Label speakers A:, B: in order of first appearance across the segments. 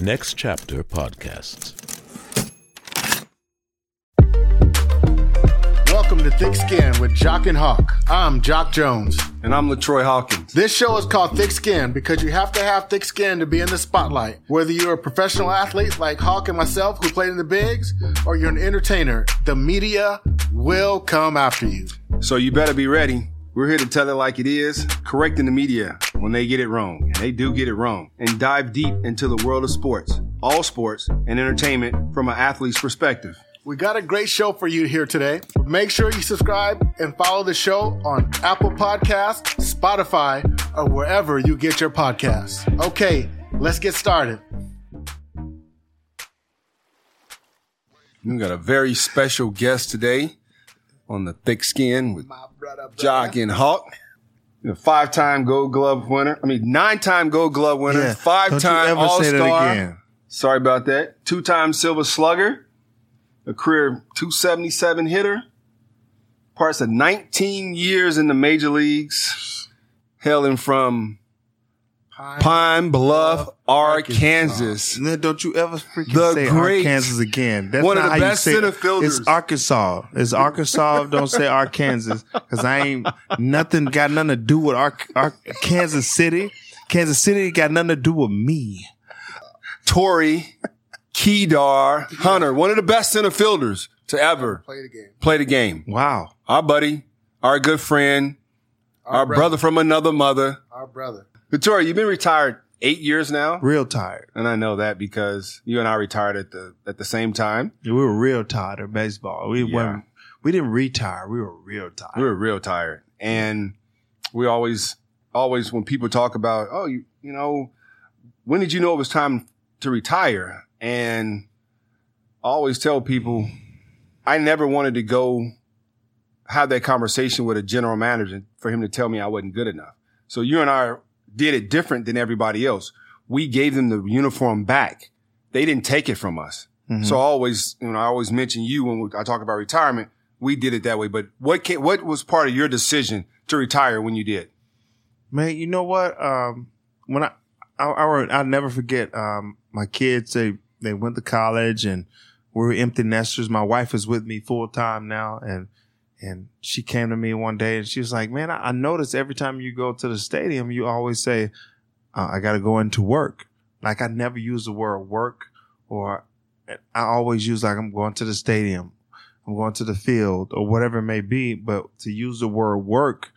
A: Next Chapter Podcasts.
B: Welcome to Thick Skin with Jock and Hawk. I'm Jacque Jones.
C: And I'm Latroy Hawkins.
B: This show is called Thick Skin because you have to have thick skin to be in the spotlight. Whether you're a professional athlete like Hawk and myself who played in the bigs, or you're an entertainer, the media will come after you.
C: So you better be ready. We're here to tell it like it is, correcting the media when they get it wrong, and they do get it wrong, and dive deep into the world of sports, all sports and entertainment from an athlete's perspective.
B: We got a great show for you here today. Make sure you subscribe and follow the show on Apple Podcasts, Spotify, or wherever you get your podcasts. Okay, let's get started.
C: We got a very special guest today on the thick skin with Jock and Hawk. A five-time Gold Glove winner. I mean, nine-time Gold Glove winner.
D: Yeah.
C: Five-time
D: Don't you ever say that
C: All-Star. Sorry about that. Two-time Silver Slugger. A career 277 hitter. Parts of 19 years in the major leagues. Hailing from Pine Bluff, Arkansas.
D: Man, don't you ever freaking
C: The
D: say
C: great-
D: Arkansas again. That's
C: one of the
D: how you
C: best
D: say it.
C: center fielders.
D: It's Arkansas. It's Arkansas. don't say Arkansas because I ain't nothing got nothing to do with Ar- Ar- Kansas City. Kansas City got nothing to do with me.
C: Torii, Kedar, Hunter, one of the best center fielders to ever
B: Play the game.
C: play the game.
D: Wow.
C: Our buddy, our good friend, our, brother. from another mother.
B: Our brother.
C: Victoria, you've been retired eight years now.
D: Real tired.
C: And I know that because you and I retired at the at the same time.
D: We were real tired of baseball. We
C: Yeah.
D: weren't. We didn't retire. We were real tired.
C: We were real tired. And we always always when people talk about, oh, you you know, when did you know it was time to retire? And I always tell people I never wanted to go have that conversation with a general manager for him to tell me I wasn't good enough. So you and I did it different than everybody else. We gave them the uniform back. They didn't take it from us. So I always, you know, I always mention you when I talk about retirement. We did it that way. But what can, what was part of your decision to retire when you did?
D: Man, you know what? Um, when I, I, I were- I'll never forget, um, my kids, they, they went to college and we were empty nesters. My wife is with me full time now. And, and she came to me one day and she was like, man, I, I notice every time you go to the stadium, you always say, uh, I got to go into work. Like I never use the word work or I always use like I'm going to the stadium. I'm going to the field or whatever it may be. But to use the word work,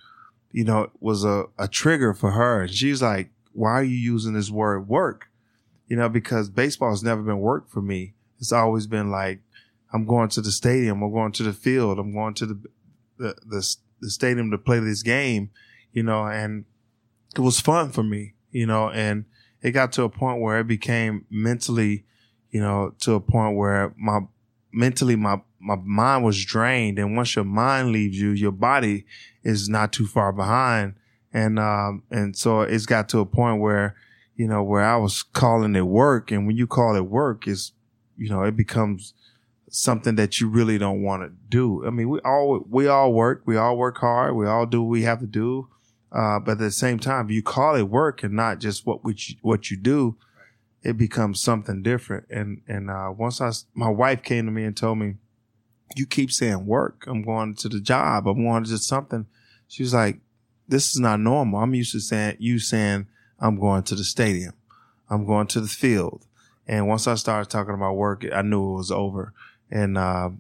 D: you know, was a, a trigger for her. And she's like, why are you using this word work? You know, because baseball has never been work for me. It's always been like, I'm going to the stadium. I'm going to the field. I'm going to the, the, the, the stadium to play this game, you know, and it was fun for me, you know, and it got to a point where it became mentally, you know, to a point where my mentally my my mind was drained and once your mind leaves you your body is not too far behind and um and so it's got to a point where you know where I was calling it work and when you call it work is you know it becomes something that you really don't want to do. I mean, we all we all work, we all work hard, we all do what we have to do. Uh, but at the same time, if you call it work and not just what what you do, it becomes something different. And and uh, once I, my wife came to me and told me, "You keep saying work. I'm going to the job. I'm going to something." She was like, "This is not normal. I'm used to saying you saying I'm going to the stadium, I'm going to the field." And once I started talking about work, I knew it was over. And uh,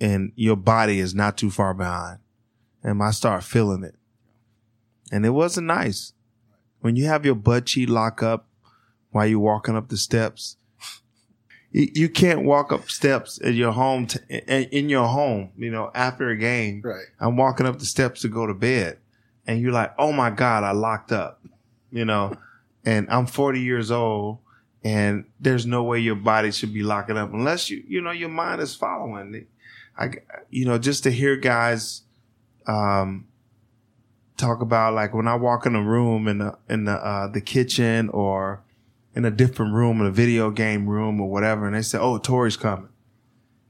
D: and your body is not too far behind. And I start feeling it, and it wasn't nice when you have your butt cheek lock up while you're walking up the steps. You, you can't walk up steps in your home t- in, in your home. You know, after a game,
B: Right.
D: I'm walking up the steps to go to bed, and you're like, "Oh my god, I locked up," you know. and I'm 40 years old, and there's no way your body should be locking up unless you, you know, your mind is following. it. I, you know, just to hear guys, um, talk about like when I walk in a room in the in the uh, the kitchen or in a different room, in a video game room or whatever, and they say, "Oh, Torii's coming."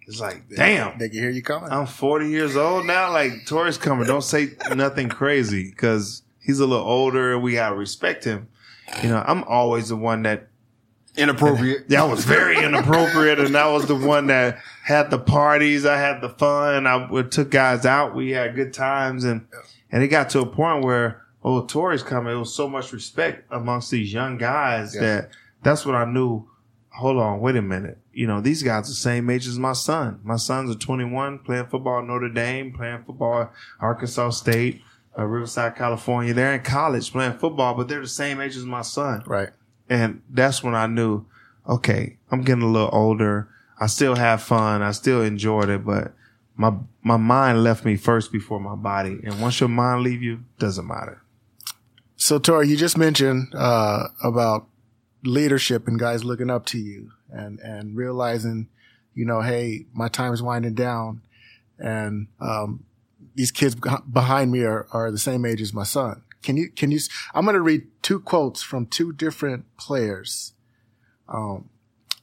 D: It's like, damn,
B: They can hear you coming.
D: I'm 40 years old now. Like Torii's coming. Don't say nothing crazy because he's a little older and we gotta respect him. You know, I'm always the one that
C: Inappropriate.
D: That was very inappropriate, and that was the one that had the parties. I had the fun. I took guys out. We had good times, and and it got to a point where oh, Torii's coming. It was so much respect amongst these young guys
B: Yeah.
D: that that's when I knew. Hold on, wait a minute. You know these guys are the same age as my son. My sons are 21, playing football at Notre Dame, playing football at Arkansas State, uh, Riverside, California. They're in college playing football, but they're the same age as my son.
B: Right.
D: And that's when I knew, okay, I'm getting a little older. I still have fun. I still enjoyed it, but my my mind left me first before my body. And once your mind leave you, doesn't matter.
B: So, Torii, you just mentioned uh, about leadership and guys looking up to you and and realizing, you know, hey, my time is winding down, and um, these kids behind me are are the same age as my son. Can you can you? I'm going to read two quotes from two different players, um,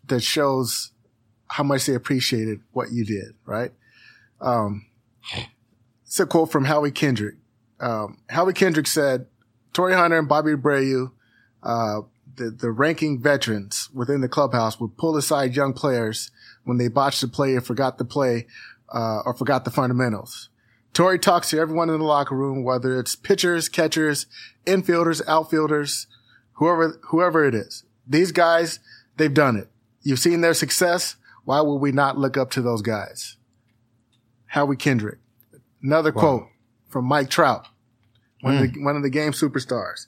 B: that shows how much they appreciated what you did. Right. Um, it's a quote from Howie Kendrick. Um, Howie Kendrick said, Torii Hunter and Bobby Abreu, uh, the, the ranking veterans within the clubhouse would pull aside young players when they botched the play or forgot the play, uh, or forgot the fundamentals. Torii talks to everyone in the locker room, whether it's pitchers, catchers, infielders, outfielders, whoever, whoever it is. These guys, they've done it. You've seen their success. Why would we not look up to those guys? Howie Kendrick. Another quote from Mike Trout, one, of the, mm. one of the game superstars.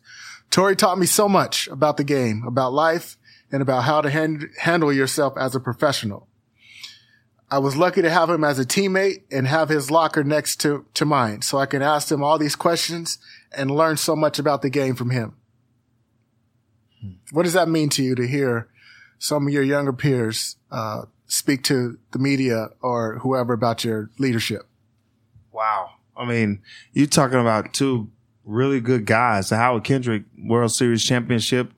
B: Torii taught me so much about the game, about life, and about how to hand, handle yourself as a professional. I was lucky to have him as a teammate and have his locker next to, to mine so I can ask him all these questions and learn so much about the game from him. What does that mean to you to hear some of your younger peers, uh, speak to the media or whoever about your leadership?
D: Wow. I mean, you're talking about two really good guys. The Howard Kendrick World Series championship,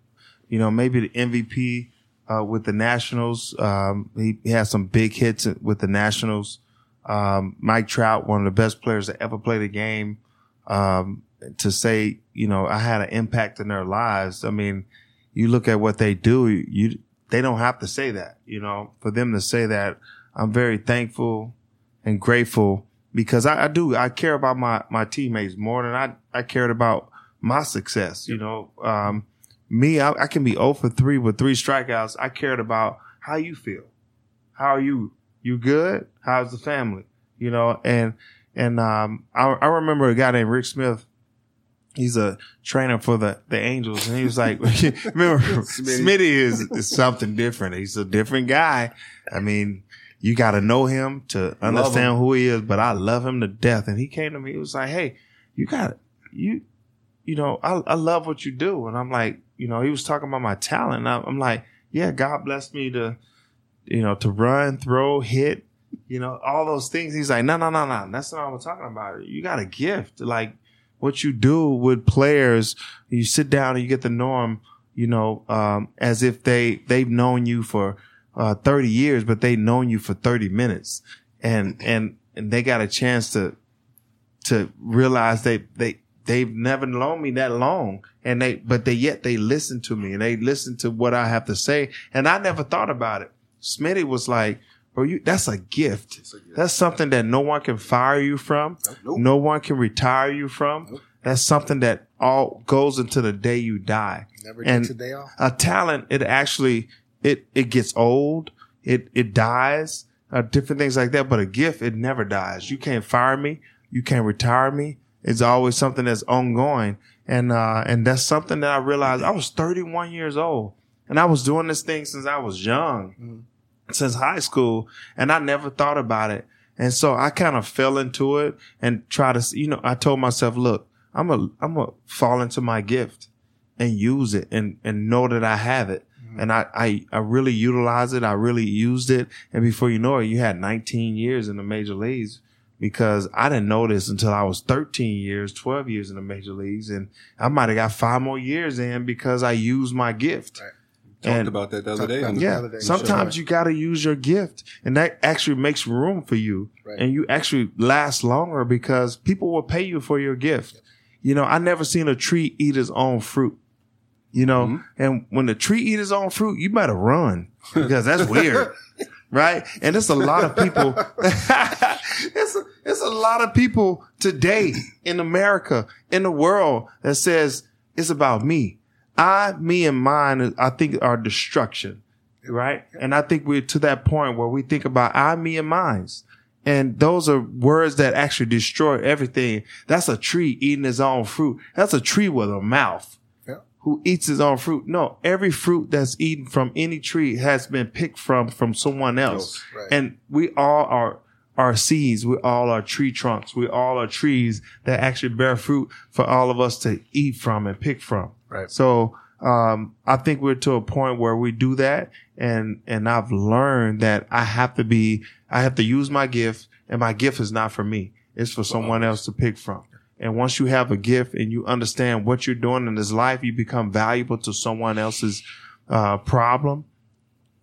D: you know, maybe the MVP uh, with the Nationals. Um, he, he has some big hits with the Nationals. Um, Mike Trout, one of the best players to ever play the game. Um, to say, you know, I had an impact in their lives. I mean, you look at what they do, you, they don't have to say that, you know, for them to say that. I'm very thankful and grateful because I, I do, I care about my, my teammates more than I, I cared about my success. You know, um, me, I, I can be 0 for 3 with three strikeouts. I cared about how you feel. How are you? You good? How's the family? You know, and, and, um, I, I remember a guy named Rick Smith. He's a trainer for the, the Angels. And he was like, remember, Smitty is, is something different. He's a different guy. I mean, you got to know him to understand who he is, but I love him to death. And he came to me, he was like, Hey, you got you, you know, I, I love what you do. And I'm like, you know, he was talking about my talent. I- I'm like, yeah, God blessed me to, you know, to run, throw, hit, you know, all those things. He's like, no, no, no, no. That's not what I'm talking about. You got a gift. Like what you do with players, you sit down and you get know them, you know, um, as if they, they've known you for, uh, 30 years, but they've known you for 30 minutes and, and, and they got a chance to, to realize they, they, they've never known me that long and they, but they yet they listen to me and they listen to what I have to say. And I never thought about it. Smitty was like, bro, you, that's a gift. That's something that no one can fire you from.
C: Nope.
D: No one can retire you from. That's something that all goes into the day you die.
B: Never
D: And-
B: a day off.
D: A talent, it actually, it, it gets old. It, it dies, uh, different things like that. But a gift, it never dies. You can't fire me. You can't retire me. It's always something that's ongoing. And, uh, and that's something that I realized I was 31 years old and I was doing this thing since I was young, since high school. And I never thought about it. And so I kind of fell into it and try to, you know, I told myself, look, I'm a, I'm a fall into my gift and use it and, and know that I have it. And I, I, I really utilize it. I really used it. And before you know it, you had 19 years in the major leagues because I didn't know this until I was 13 years, 12 years in the major leagues. And I might have got five more years in because I used my gift.
B: Right.
C: Talked
D: And-
C: about that the other day.
B: Talked
C: the-
B: the
D: yeah.
B: other day.
D: Sometimes
B: Sure.
D: you got to use your gift and that actually makes room for you
B: Right.
D: and you actually last longer because people will pay you for your gift. You know, I never seen a tree eat its own fruit. You know,
C: Mm-hmm.
D: and when the tree eat his own fruit, you better run because that's weird. Right. And it's a lot of people. it's, a, it's a lot of people today in America, in the world that says it's about me. I, me and mine, I think are destruction. Right. And I think we're to that point where we think about I, me and mines. And those are words that actually destroy everything. That's a tree eating its own fruit. That's a tree with a mouth. Who eats his own fruit. No, every fruit that's eaten from any tree has been picked from from someone else.
B: Right.
D: And we all are are seeds. We all are tree trunks. We all are trees that actually bear fruit for all of us to eat from and pick from.
B: Right.
D: So um, I think we're to a point where we do that, and and I've learned that I have to be, I have to use my gift, and my gift is not for me; it's for someone else to pick from. And once you have a gift and you understand what you're doing in this life, you become valuable to someone else's uh, problem.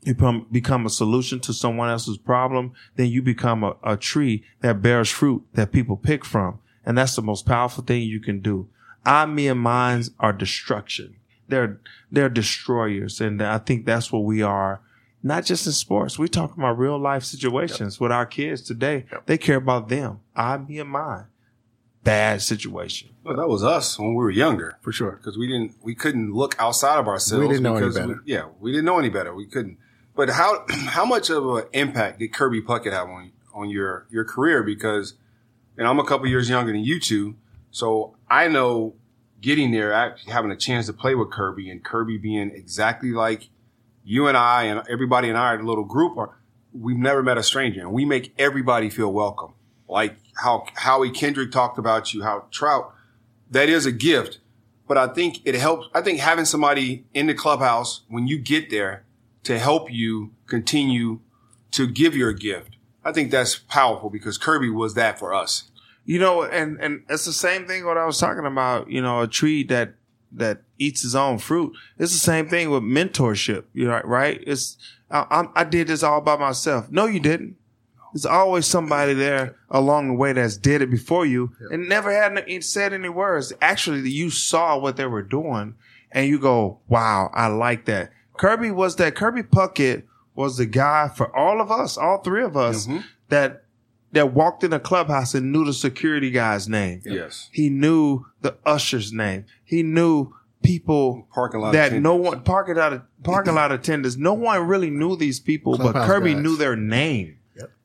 D: You become, become a solution to someone else's problem. Then you become a, a tree that bears fruit that people pick from. And that's the most powerful thing you can do. I, me, and mines are destruction. They're, they're destroyers. And I think that's what we are. Not just in sports. We talk about real life situations with our kids today. They care about them. I, me, and mine. Bad situation.
C: Well, that was us when we were younger.
B: For sure.
C: because we didn't we couldn't look outside of ourselves.
B: We didn't know any better.
C: We, yeah, we didn't know any better. We couldn't. But how how much of an impact did Kirby Puckett have on on your your career? Because and I'm a couple years younger than you two, so I know getting there, actually having a chance to play with Kirby, and Kirby being exactly like you and I and everybody in our little group are. We've never met a stranger, and we make everybody feel welcome. Like how Howie Kendrick talked about you, how Trout that is a gift, but I think it helps. I think having somebody in the clubhouse when you get there to help you continue to give your gift. I think that's powerful because Kirby was that for us.
D: You know, and and it's the same thing what I was talking about. You know, a tree that that eats its own fruit. It's the same thing with mentorship. You know, right? It's I, I'm, I did this all by myself. No, you didn't. There's always somebody there along the way that's did it before you and never had any, said any words. Actually, you saw what they were doing, and you go, "Wow, I like that." Kirby was that. Kirby Puckett was the guy for all of us, all three of us, mm-hmm. that that walked in the clubhouse and knew the security guy's name.
C: Yes.
D: He knew the usher's name. He knew people
C: Parking lot
D: that no one parking lot parking lot attendants. No one really knew these people, but Kirby
B: guys.
D: knew their name.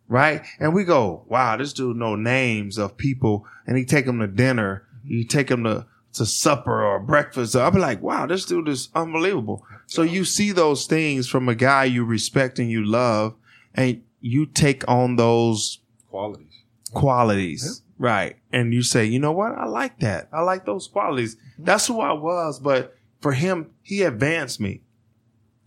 D: Right? And we go, wow, this dude know names of people and he take them to dinner. You take them to, to supper or breakfast. I'll be like, wow, this dude is unbelievable. So you see those things from a guy you respect and you love and you take on those
C: Qualities.
D: qualities. Right. And you say, you know what? I like that. I like those qualities. That's who I was. But for him, he advanced me.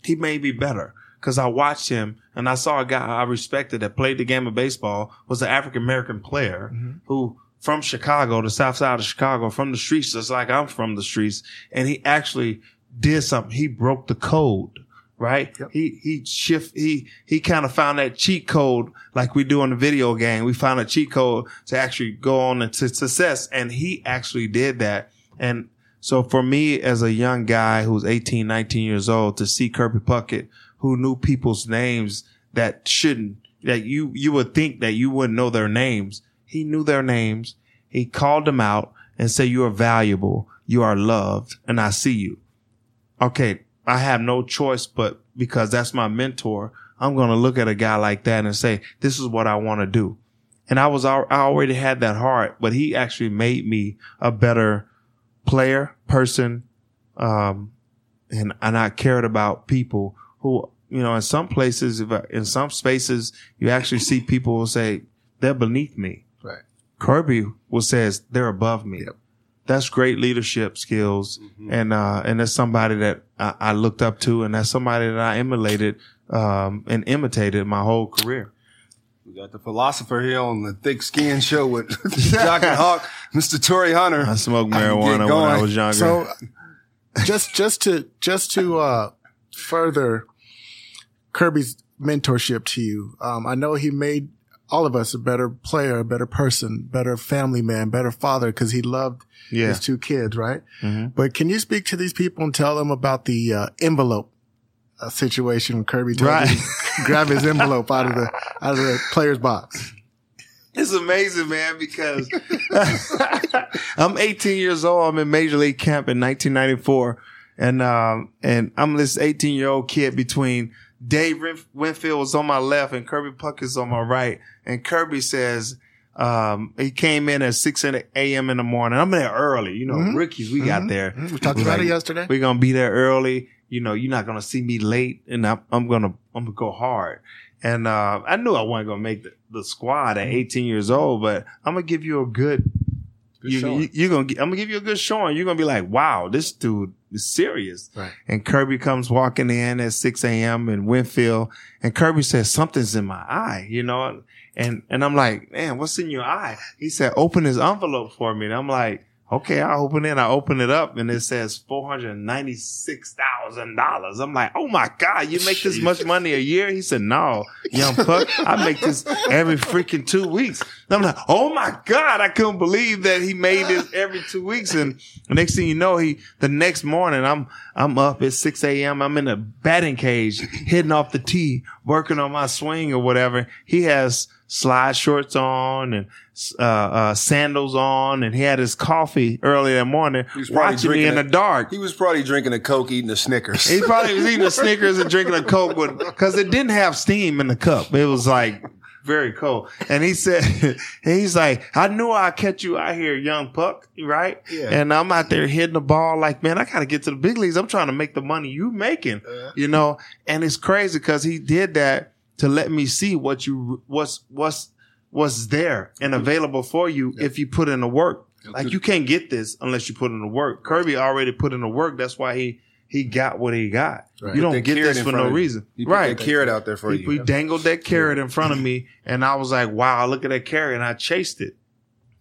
D: He made me better because I watched him and I saw a guy I respected that played the game of baseball was an African American player mm-hmm. who from Chicago, the south side of Chicago, from the streets, just like I'm from the streets. And he actually did something. He broke the code. Right? He, he shift, he, he kind of found that cheat code like we do in the video game. We found a cheat code to actually go on to success. And he actually did that. And so for me as a young guy who's 18, 19 years old to see Kirby Puckett, who knew people's names that shouldn't, that you, you would think that you wouldn't know their names. He knew their names. He called them out and said, you are valuable. You are loved and I see you. Okay. I have no choice, but because that's my mentor, I'm going to look at a guy like that and say, this is what I want to do. And I was, I already had that heart, but he actually made me a better player, person, um, and, and I cared about people who, you know, in some places, if I- in some spaces, you actually see people who say they're beneath me.
B: Right.
D: Kirby will says they're above me.
B: Yep.
D: That's great leadership skills, and uh, and that's somebody that I, I looked up to, and that's somebody that I emulated um, and imitated my whole career.
C: We got the philosopher here on the Thick Skin Show with Jock and Hawk, Mr. Torii Hunter.
D: I smoked
C: I
D: marijuana when I was younger.
B: So just just to just to uh further Kirby's mentorship to you, um, I know he made all of us a better player, a better person, better family man, better father because he loved
D: Yeah.
B: his two kids, right?
D: Mhm.
B: But can you speak to these people and tell them about the uh, envelope uh, situation? when Kirby told
D: Right.
B: to grab his envelope out of the out of the player's box.
D: It's amazing, man, because I'm 18 years old. I'm in Major League Camp in 1994. And, um, and I'm this 18 year old kid between Dave Winf- Winfield was on my left and Kirby Puckett's on my right. And Kirby says, um, he came in at 6 a.m. in the morning. I'm there early. You know,
B: Mhm.
D: rookies, we got
B: Mhm.
D: there.
B: Mhm. We talked about
D: like,
B: it yesterday.
D: We're gonna be there early. You know, you're not gonna see me late, and I'm, I'm gonna I'm gonna go hard. And uh, I knew I wasn't gonna make the, the squad at 18 years old, but I'm gonna give you a good. You,
C: showing.
D: you, you're gonna. I'm gonna give you a good showing. You're gonna be like, "Wow, this dude is serious."
B: Right.
D: And Kirby comes walking in at 6 a.m. in Winfield, and Kirby says something's in my eye. You know, and and I'm like, "Man, what's in your eye?" He said, "Open his envelope for me." And I'm like, okay, I open it. I open it up and it says four hundred ninety six thousand dollars. I'm like, oh my god, you make this much money a year? He said, no, young puck, I make this every freaking two weeks. And I'm like, oh my god, I couldn't believe that he made this every two weeks. And the next thing you know, he the next morning, I'm I'm up at six a.m. I'm in a batting cage, hitting off the tee, working on my swing or whatever. He has slide shorts on and uh, uh, sandals on, and he had his coffee early that morning,
C: He was probably
D: watching me in
C: drinking
D: the dark.
C: He was probably drinking a Coke, eating a Snickers.
D: He probably was eating a Snickers and drinking a Coke because it didn't have steam in the cup. It was like very cold. And he said, he's like, I knew I'd catch you out here, young puck, right?
C: Yeah.
D: And I'm out there hitting the ball like, man, I got to get to the big leagues. I'm trying to make the money you making, you know? And it's crazy because he did that to let me see what you, what's, what's, what's there and available for you if you put in the work. Like you can't get this unless you put in the work. Kirby already put in the work. That's why he he got what he got.
B: Right.
D: You don't get this for no reason,
C: He put
D: right?
C: that carrot out there for
D: He,
C: you.
D: we dangled that carrot in front of me, and I was like, "Wow, look at that carrot!" And I chased it.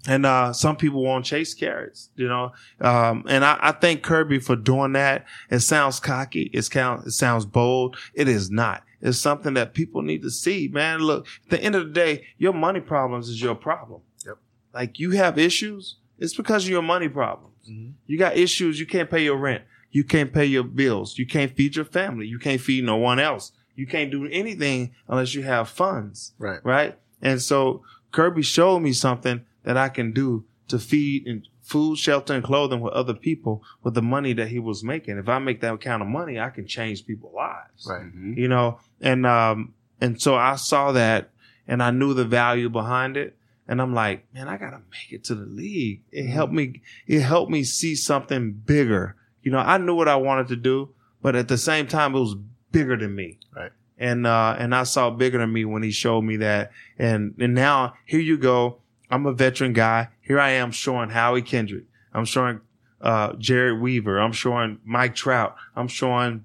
D: And uh, some people won't chase carrots, you know. Um, and I, I thank Kirby for doing that. It sounds cocky. It sounds it sounds bold. It is not. It's something that people need to see, man. Look, at the end of the day, your money problems is your problem.
B: Yep.
D: Like you have issues, it's because of your money problems.
B: Mhm.
D: You got issues. You can't pay your rent. You can't pay your bills. You can't feed your family. You can't feed no one else. You can't do anything unless you have funds
B: Right.
D: right? And so Kirby showed me something that I can do to feed and food, shelter, and clothing with other people with the money that he was making. If I make that kind of money, I can change people's lives.
B: Right.
C: Mhm.
D: You know, and um and so I saw that and I knew the value behind it. And I'm like, man, I gotta make it to the league. It helped me, it helped me see something bigger. You know, I knew what I wanted to do, but at the same time, it was bigger than me
B: Right.
D: and uh and I saw bigger than me when he showed me that. And and now here you go. I'm a veteran guy. Here I am showing Howie Kendrick. I'm showing uh Jered Weaver. I'm showing Mike Trout. I'm showing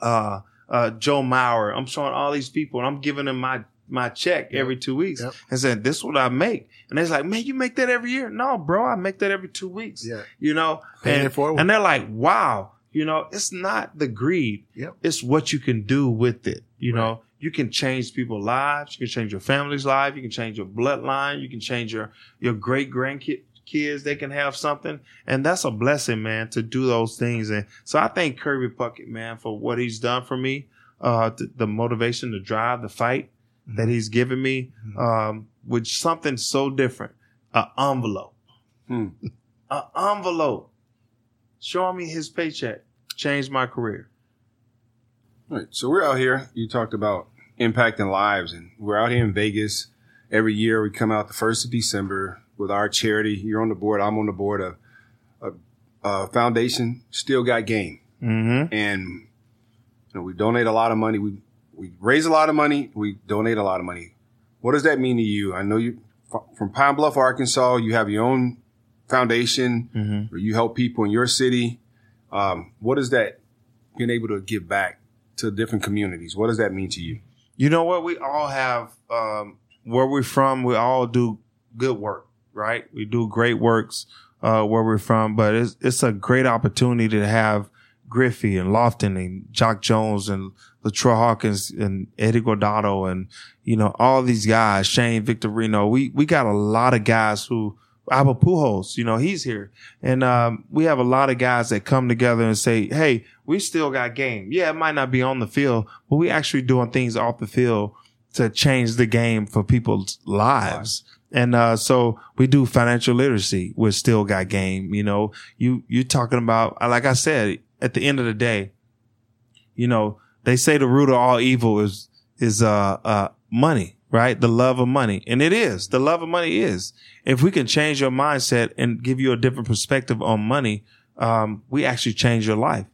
D: uh uh Joe Mauer. I'm showing all these people and I'm giving them my my check every two weeks
B: Yep.
D: and saying this is what I make. And they're like, man, you make that every year? No, bro, I make that every two weeks.
B: Yeah.
D: You know?
B: Paying
D: And,
B: it
D: and they're like, wow, you know, it's not the greed
B: Yep.
D: it's what you can do with it. You know, you can change people's lives. You can change your family's life. You can change your bloodline. You can change your, your great grandkids. They can have something. And that's a blessing, man, to do those things. And so I thank Kirby Puckett, man, for what he's done for me. Uh, the, the motivation the drive the fight that he's given me, um, with something so different, an envelope,
C: Hmm.
D: an envelope showing me his paycheck changed my career.
C: Right. So we're out here. You talked about impacting lives, and we're out here in Vegas. Every year we come out the first of December with our charity. You're on the board. I'm on the board of a, a foundation. Still got game,
D: Mm-hmm.
C: and you know, we donate a lot of money. We we raise a lot of money. We donate a lot of money. What does that mean to you? I know you from Pine Bluff, Arkansas. You have your own foundation
D: Mm-hmm.
C: where you help people in your city. Um, what is that being able to give back to different communities? What does that mean to you?
D: You know what? We all have um, where we're from. We all do good work, right? We do great works uh, where we're from, but it's it's a great opportunity to have Griffey and Lofton and Jacque Jones and Latroy Hawkins and Eddie Guardado and, you know, all these guys, Shane Victorino. We, we got a lot of guys who, Albert Pujols, you know, he's here. And, um, we have a lot of guys that come together and say, Hey, we still got game. Yeah, it might not be on the field, but we actually doing things off the field to change the game for people's lives. And, uh, so we do financial literacy. We're still got game. You know, you, you're talking about, like I said, at the end of the day, you know, they say the root of all evil is, is, uh, uh, money, right? The love of money. And it is. The love of money is. If we can change your mindset and give you a different perspective on money, um, we actually change your life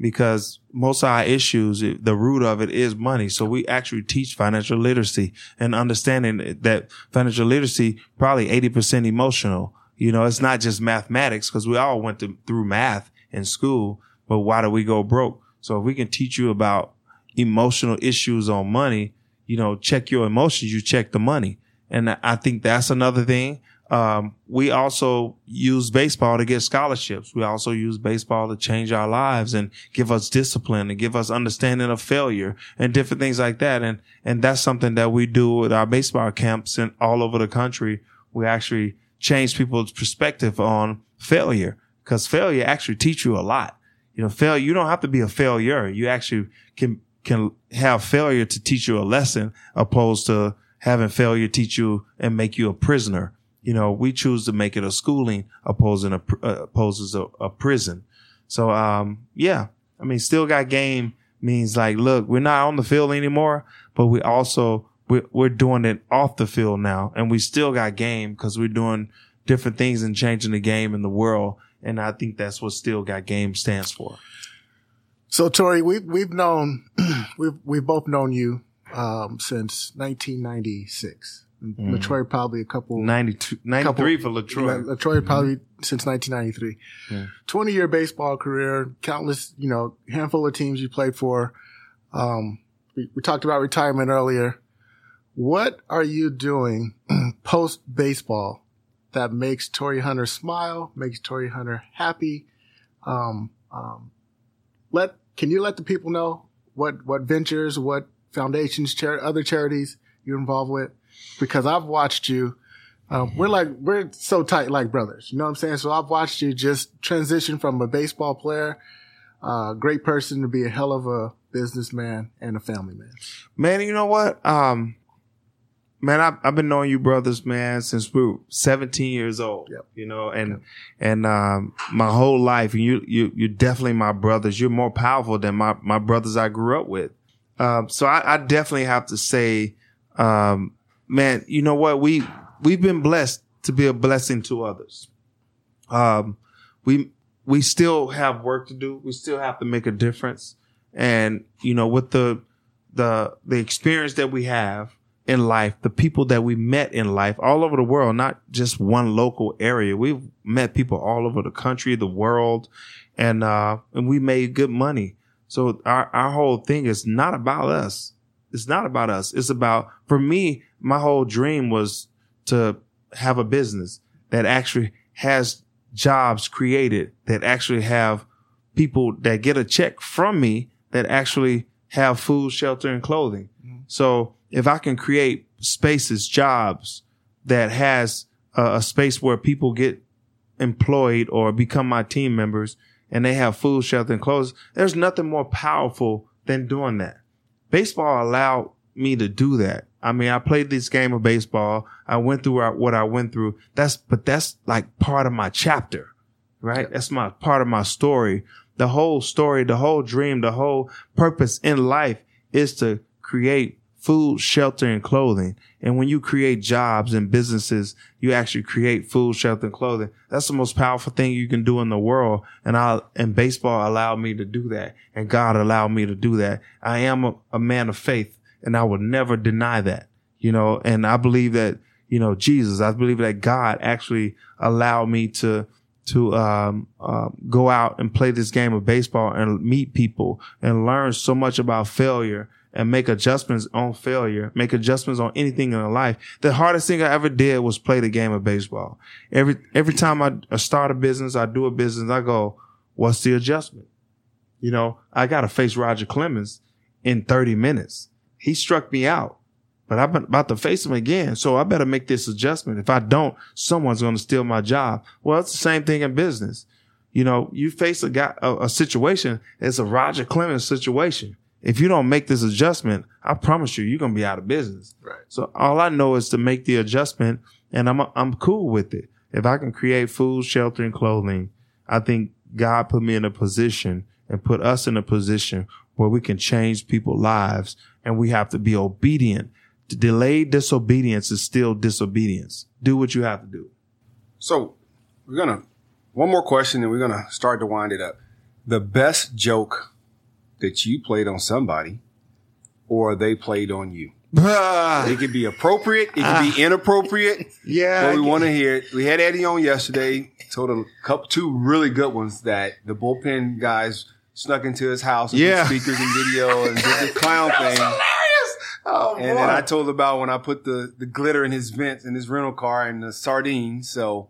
D: because most of our issues, the root of it is money. So we actually teach financial literacy and understanding that financial literacy probably 80% emotional. You know, it's not just mathematics because we all went to, through math in school, but why do we go broke? So if we can teach you about emotional issues on money, you know, check your emotions, you check the money. And I think that's another thing. Um, we also use baseball to get scholarships. We also use baseball to change our lives and give us discipline and give us understanding of failure and different things like that. And, and that's something that we do with our baseball camps and all over the country. We actually change people's perspective on failure because failure actually teach you a lot. You know, failure, you don't have to be a failure. You actually can, can have failure to teach you a lesson opposed to having failure teach you and make you a prisoner you know, we choose to make it a schooling opposing a, uh, opposes a, a, prison. So, um, yeah, I mean, still got game means like, look, we're not on the field anymore, but we also, we're, we're doing it off the field now and we still got game because we're doing different things and changing the game in the world. And I think that's what still got game stands for.
B: So Torii, we've, we've known, we've, we've both known you, um, since 1996. Mm. Latroy probably a couple
D: 92, 93 couple, for Latroy.
B: Latroy probably mm-hmm. since 1993. Yeah. 20 year baseball career, countless, you know, handful of teams you played for. Um, we, we talked about retirement earlier. What are you doing post baseball that makes Torii Hunter smile, makes Torii Hunter happy? Um, um, let, can you let the people know what, what ventures, what foundations, char- other charities you're involved with? Because I've watched you. Um, we're like, we're so tight like brothers. You know what I'm saying? So I've watched you just transition from a baseball player, uh, great person to be a hell of a businessman and a family man.
D: Man, you know what? Um, man, I've, I've been knowing you brothers, man, since we were 17 years old.
B: Yep.
D: You know, and, yep. and, um, my whole life, and you, you, you're definitely my brothers. You're more powerful than my, my brothers I grew up with. Um, so I, I definitely have to say, um, man, you know what? We, we've been blessed to be a blessing to others. Um, we, we still have work to do. We still have to make a difference. And, you know, with the, the, the experience that we have in life, the people that we met in life all over the world, not just one local area. We've met people all over the country, the world, and, uh, and we made good money. So our, our whole thing is not about us. It's not about us. It's about, for me, my whole dream was to have a business that actually has jobs created that actually have people that get a check from me that actually have food, shelter, and clothing. Mm-hmm. So if I can create spaces, jobs that has a, a, space where people get employed or become my team members and they have food, shelter, and clothes, there's nothing more powerful than doing that. Baseball allowed me to do that. I mean, I played this game of baseball. I went through what I went through. That's, but that's like part of my chapter, right? That's my part of my story. The whole story, the whole dream, the whole purpose in life is to create food, shelter, and clothing. And when you create jobs and businesses, you actually create food, shelter, and clothing. That's the most powerful thing you can do in the world. And I, and baseball allowed me to do that. And God allowed me to do that. I am a, a man of faith and I will never deny that, you know, and I believe that, you know, Jesus, I believe that God actually allowed me to, to, um, uh, go out and play this game of baseball and meet people and learn so much about failure and make adjustments on failure, make adjustments on anything in life. The hardest thing I ever did was play the game of baseball. Every, every time I start a business, I do a business, I go, what's the adjustment? You know, I got to face Roger Clemens in 30 minutes. He struck me out, but I'm about to face him again. So I better make this adjustment. If I don't, someone's going to steal my job. Well, it's the same thing in business. You know, you face a guy, a, a situation. It's a Roger Clemens situation. If you don't make this adjustment, I promise you, you're going to be out of business.
B: Right.
D: So all I know is to make the adjustment and I'm, I'm cool with it. If I can create food, shelter, and clothing, I think God put me in a position and put us in a position where we can change people's lives and we have to be obedient. Delayed disobedience is still disobedience. Do what you have to do.
C: So we're gonna one more question, and we're gonna start to wind it up. The best joke that you played on somebody, or they played on you. It could be appropriate. It could be inappropriate.
D: yeah.
C: But we want to hear it. We had Eddie on yesterday. Told a couple, two really good ones that the bullpen guys snuck into his house and
D: Yeah.
C: speakers and video and did the clown thing. Hilarious.
D: Oh,
C: And then I told about when I put the, the glitter in his vents in his rental car and the sardines. So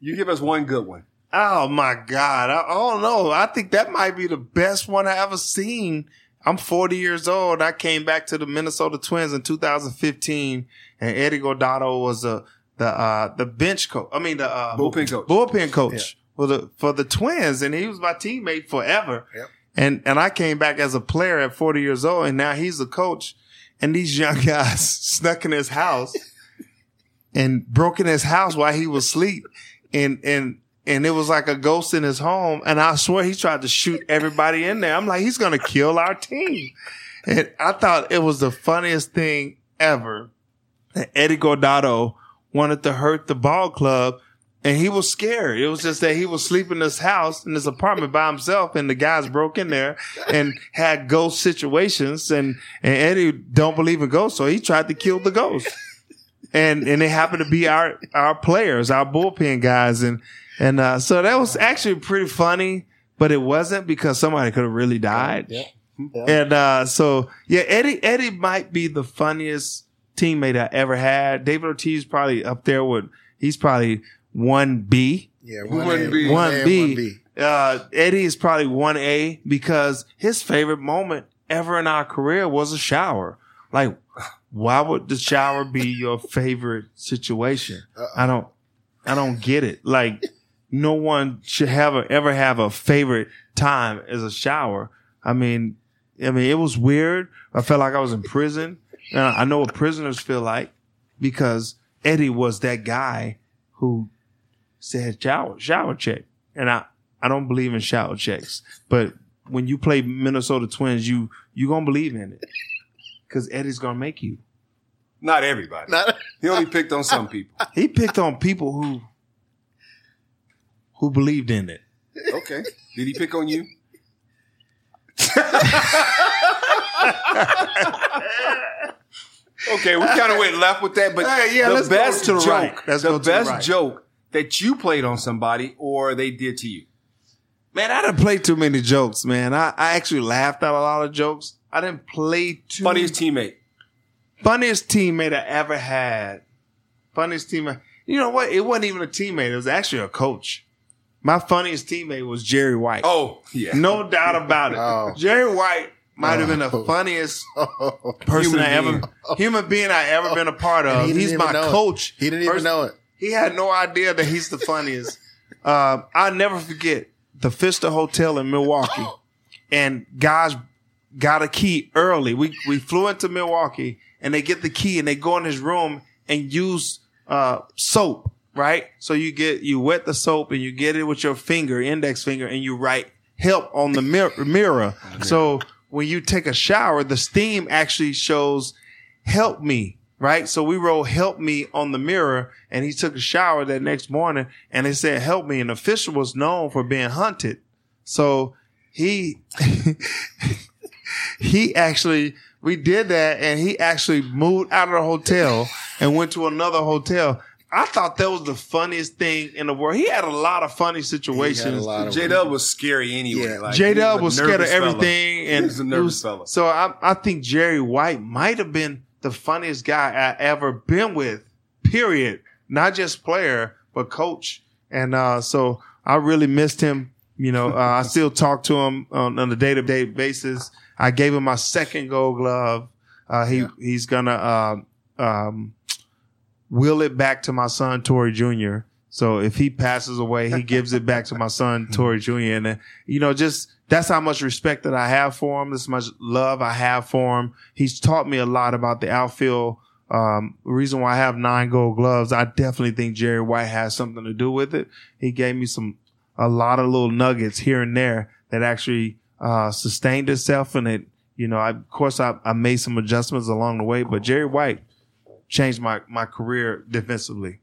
C: you give us one good one.
D: Oh my God. I, I don't know. I think that might be the best one I ever seen. I'm 40 years old. I came back to the Minnesota Twins in 2015 and Eddie Guardado was a, the, uh, the bench coach. I mean, the, uh,
C: Bullpen coach.
D: bullpen coach for the, for the Twins. And he was my teammate forever.
B: Yep.
D: And, and I came back as a player at 40 years old and now he's a coach and these young guys snuck in his house and broke in his house while he was asleep. And, and, and it was like a ghost in his home. And I swear he tried to shoot everybody in there. I'm like, he's going to kill our team. And I thought it was the funniest thing ever that Eddie Guardado wanted to hurt the ball club. And he was scared. It was just that he was sleeping in his house in his apartment by himself and the guys broke in there and had ghost situations and, and Eddie don't believe in ghosts. So he tried to kill the ghost and and they happened to be our our players, our bullpen guys, and and uh, so that was actually pretty funny, but it wasn't because somebody could have really died.
B: Yeah.
D: And uh, so yeah, Eddie Eddie might be the funniest teammate I ever had. David Ortiz probably up there with he's probably one B.
B: Yeah,
C: Who wouldn't?
D: One
B: A,
D: B.
B: one B.
D: Uh, Eddie is probably one A because his favorite moment ever in our career was a shower. Like, why would the shower be your favorite situation? I don't, I don't get it. Like, no one should have a, ever have a favorite time as a shower. I mean, I mean, it was weird. I felt like I was in prison. And I know what prisoners feel like because Eddie was that guy who said shower shower check, and I I don't believe in shower checks, but when you play Minnesota Twins, you you gonna believe in it because Eddie's gonna make you.
C: Not everybody.
B: Not-
C: He only picked on some people.
D: He picked on people who who believed in it.
C: Okay. Did he pick on you? okay, we kind of went left with that, but
D: Hey, yeah,
C: the best joke,
D: right.
C: The
D: the
C: best
D: right.
C: joke that you played on somebody or they did to you.
D: Man, I didn't play too many jokes, man. I, I actually laughed at a lot of jokes. I didn't play too
C: Funniest teammate.
D: funniest teammate I ever had. Funniest teammate. You know what? It wasn't even a teammate. It was actually a coach. My funniest teammate was Jerry White.
C: Oh, yeah.
D: No doubt about it.
B: Oh.
D: Jerry White might have been the
B: Oh.
D: funniest person
C: Human
D: I ever
C: being.
D: human being I ever been a part of.
B: He
D: He's my
B: know it.
D: coach.
B: He didn't even
D: First-
B: know it.
D: He had no idea that he's the funniest. uh, I'll never forget the Pfister Hotel in Milwaukee, and guys got a key early. We we flew into Milwaukee, and they get the key, and they go in his room and use uh, soap. Right, so you get you wet the soap and you get it with your finger, index finger, and you write help on the mir- mirror. So when you take a shower, the steam actually shows help me, right? So we wrote help me on the mirror and he took a shower that next morning and it said help me. And the official was known for being hunted. So he, he actually, we did that and he actually moved out of the hotel and went to another hotel. I thought that was the funniest thing in the world. He had a lot of funny situations.
B: lot
C: J Dub was scary anyway.
B: Yeah.
C: Like,
D: J Dub
C: a
D: was scared of
C: nervous fella.
D: everything, and
C: He was a nervous
D: was-
C: fella.
D: So I, I think Jerry White might have been the funniest guy I ever been with. Period. Not just player, but coach. And uh, so I really missed him You know, uh, I still talk to him on, on a day to day basis. I gave him my second Gold Glove. Uh, he he's gonna uh, um, will it back to my son Torii Jr. So if he passes away, he gives it back to my son Torii Jr. And uh, you know, just that's how much respect that I have for him. This much love I have for him. He's taught me a lot about the outfield. Um, reason why I have nine gold gloves, I definitely think Jerry White has something to do with it. He gave me some, a lot of little nuggets here and there that actually, uh, sustained itself. And it, you know, I, of course I, I made some adjustments along the way, but Jerry White changed my, my career defensively.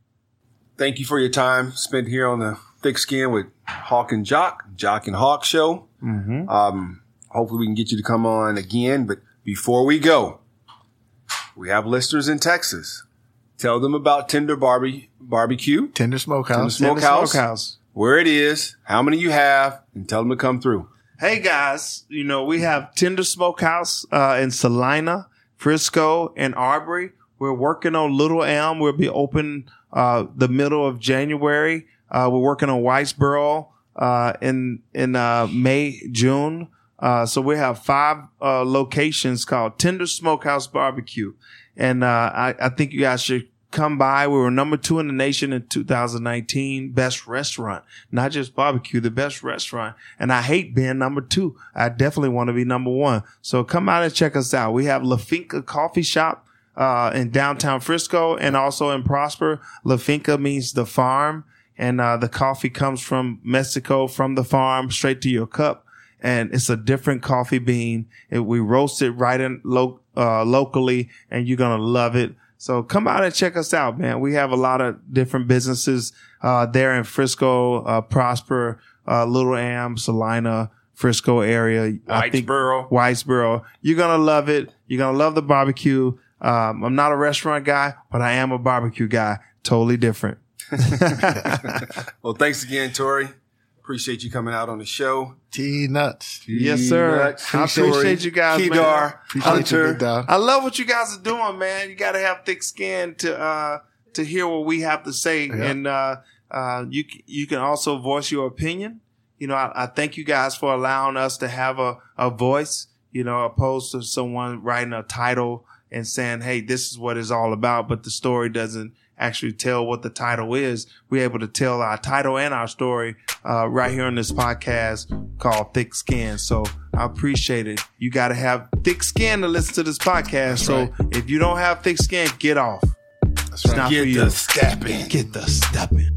C: Thank you for your time spent here on the thick skin with Hawk and Jock, Jock and Hawk show.
D: Mm-hmm.
C: Um, hopefully we can get you to come on again. But before we go, we have listeners in Texas. Tell them about Tender Barbie Barbecue,
B: Tender Smokehouse.
C: Tender Smokehouse.
D: Smokehouse.
C: where it is, how many you have, and tell them to come through.
D: Hey guys, you know, we have Tender Smokehouse uh, in Celina, Frisco, and Aubrey. We're working on Little Elm. We'll be open uh, the middle of January. Uh, we're working on Whitesboro uh, in in uh, May, June. Uh, so we have five uh, locations called Tender Smokehouse Barbecue, and uh, I, I think you guys should come by. We were number two in the nation in 2019, best restaurant, not just barbecue, the best restaurant. And I hate being number two. I definitely want to be number one. So come out and check us out. We have La Finca Coffee Shop. Uh, in downtown Frisco and also in Prosper. La Finca means the farm and, uh, the coffee comes from Mexico, from the farm straight to your cup. And it's a different coffee bean. And we roast it right in lo- uh, locally and you're going to love it. So come out and check us out, man. We have a lot of different businesses, uh, there in Frisco, uh, Prosper, uh, Little Elm, Celina, Frisco area. I think-
C: Whitesboro.
D: Whitesboro. You're going to love it. You're going to love the barbecue. Um, I'm not a restaurant guy, but I am a barbecue guy. Totally different.
C: Well, thanks again, Torii. Appreciate you coming out on the show.
B: T nuts.
D: Yes, sir.
C: Nuts,
D: I
C: Torii,
D: appreciate you guys, man.
C: Kedar,
B: Appreciate you,
C: Hunter.
B: big dog.
D: I love what you guys are doing, man. You got to have thick skin to uh to hear what we have to say,
B: Yeah.
D: and uh uh you you can also voice your opinion. You know, I, I thank you guys for allowing us to have a a voice. You know, opposed to someone writing a title and saying, "Hey, this is what it's all about," but the story doesn't actually tell what the title is. We're able to tell our title and our story uh, right here on this podcast called Thick Skin. So I appreciate it. You got to have thick skin to listen to this podcast. so
B: right.
D: if you don't have thick skin, get off.
B: That's
D: It's not
C: Get
D: for
C: the
D: you.
C: stepping.
D: Get the stepping.